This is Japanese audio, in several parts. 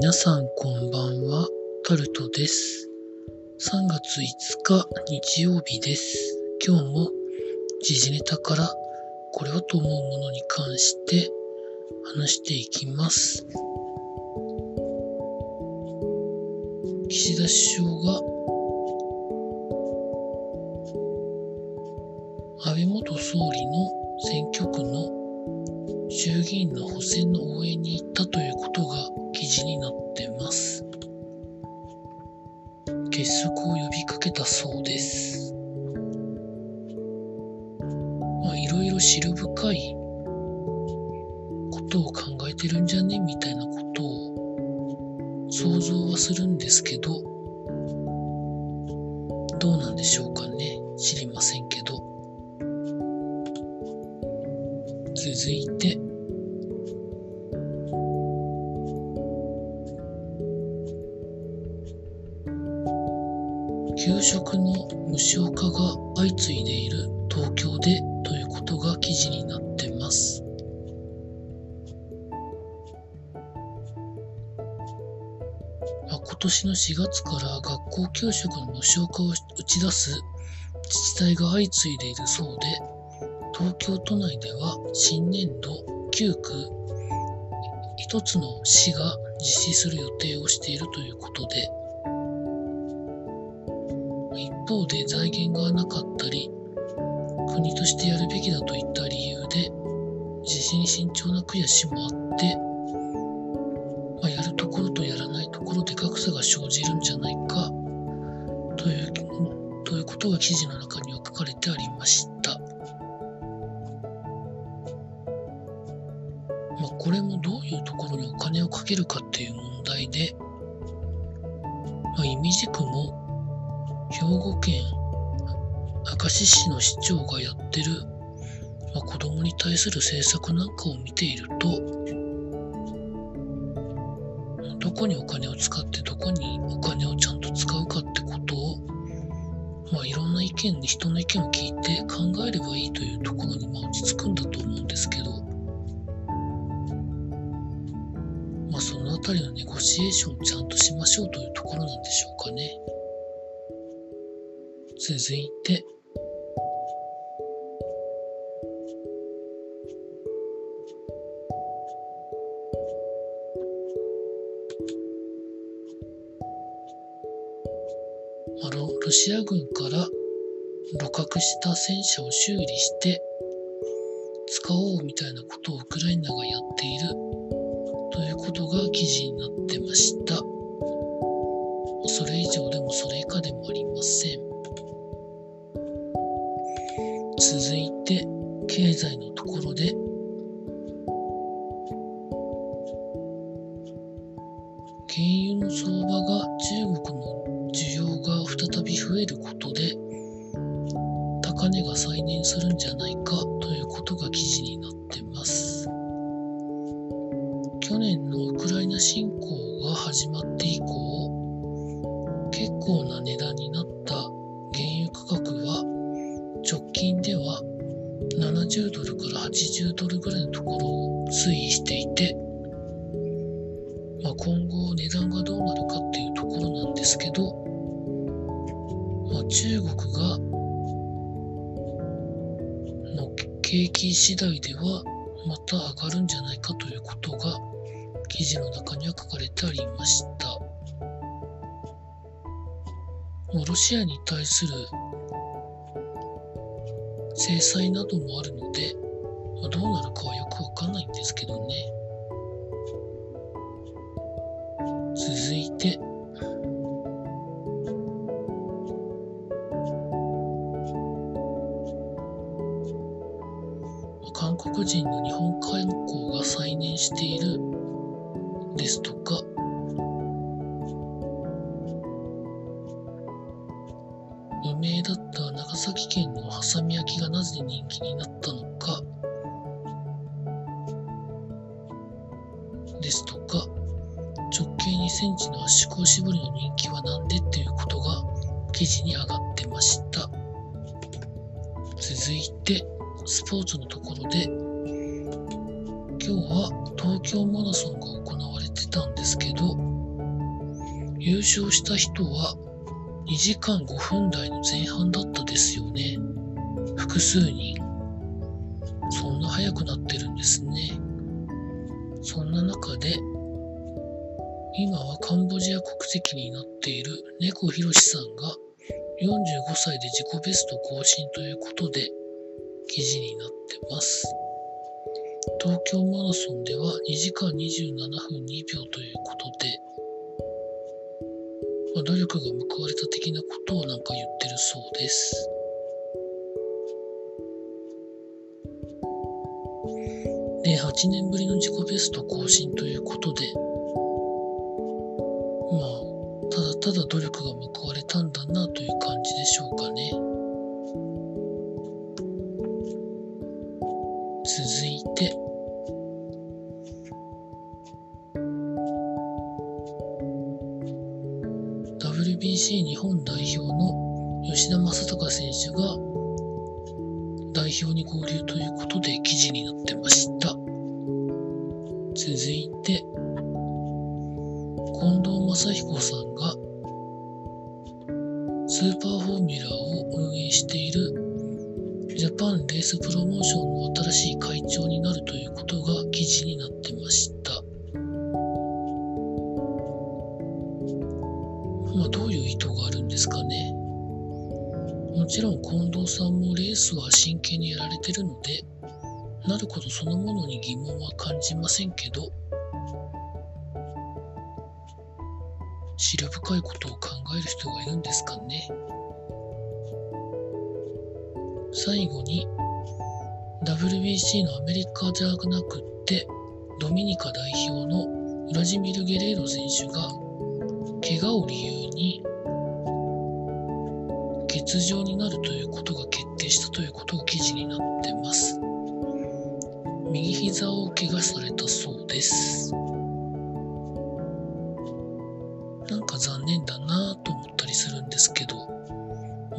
皆さんこんばんは、タルトです。3月5日日曜日です。今日も時事ネタからこれはと思うものに関して話していきます。岸田首相が安倍元総理の選挙区の衆議院の補選の応援に行ったということが記事になってます。結束を呼びかけたそうです。まあ、いろいろ知る深いことを考えてるんじゃねみたいなことを想像はするんですけど、どうなんでしょうかね。知りませんけど。続いて、給食の無償化が相次いでいる東京でということが記事になってます。今年の4月から学校給食の無償化を打ち出す自治体が相次いでいるそうで、東京都内では新年度9区1つの市が実施する予定をしているということで、一方で財源がなかったり、国としてやるべきだといった理由で、実施に慎重な区や市もあって、まあ、やるところとやらないところで格差が生じるんじゃないかというということが記事の中には書かれてありました。まあ、これもどういうところにお金をかけるかっていう問題で、まあ、イミジクも庫県明石市の市長がやってる、まあ、子供に対する政策なんかを見ていると、どこにお金を使ってどこにお金をちゃんと使うかってことを、まあ、いろんな意見に人の意見を聞いて考えればいいというところにま落ち着くんだと思うんですけど、まあ、そのあたりのネゴシエーションをちゃんとしましょうというところなんでしょうかね。続いて、あロロシア軍から露獲した戦車を修理して使おうみたいなことをウクライナがやっているということが記事になってました。それ以上でもそれ以下でもありません。続いて、経済のところで、原油の相場が中国の需要が再び増えることで、高値が再燃するんじゃないかということが記事になってます。去年のウクライナ侵攻が始まって70ドルから80ドルぐらいのところを推移していて、まあ、今後値段がどうなるかっていうところなんですけど、まあ、中国がの景気次第ではまた上がるんじゃないかということが記事の中には書かれてありました。ロシアに対する制裁などもあるので、まあ、どうなるかはよくわかんないんですけどね。続いて、韓国人の日本観光が再燃しているですとか、無名だった長崎県のハサミ焼きがなぜ人気になったのか、ですとか、直径2センチの圧縮絞りの人気はなんでっていうことが記事に上がってました。続いて、スポーツのところで、今日は東京マラソンが行われてたんですけど、優勝した人は2時間5分台の前半だったですよね。複数人。そんな速くなってるんですね。そんな中で、今はカンボジア国籍になっている猫ひろしさんが45歳で自己ベスト更新ということで記事になってます。東京マラソンでは2時間27分2秒ということで、まあ、努力が報われた的なことをなんか言ってるそうです。で、8年ぶりの自己ベスト更新ということで、まあ、ただただ努力が報われたんだなという感じでしょう吉田正尚選手が代表に合流ということで記事になってました。続いて、近藤正彦さんがスーパーフォーミュラーを運営しているジャパンレースプロモーションの新しい会長になるということが記事になってました。まあ、どういう意図があるんですかね。もちろん近藤さんもレースは真剣にやられてるので、なることそのものに疑問は感じませんけど、知る深いことを考える人がいるんですかね。最後に、WBC のアメリカじゃなくって、ドミニカ代表のウラジミル・ゲレーロ選手が、怪我を理由に欠場になるということが決定したということが記事になってます。右膝を怪我されたそうです。なんか残念だなと思ったりするんですけど、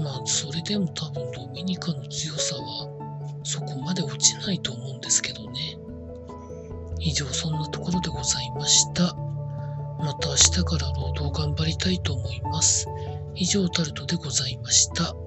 まあそれでも多分ドミニカの強さはそこまで落ちないと思うんですけどね。以上そんなところでございました。また明日から労働頑張りたいと思います。以上タルトでございました。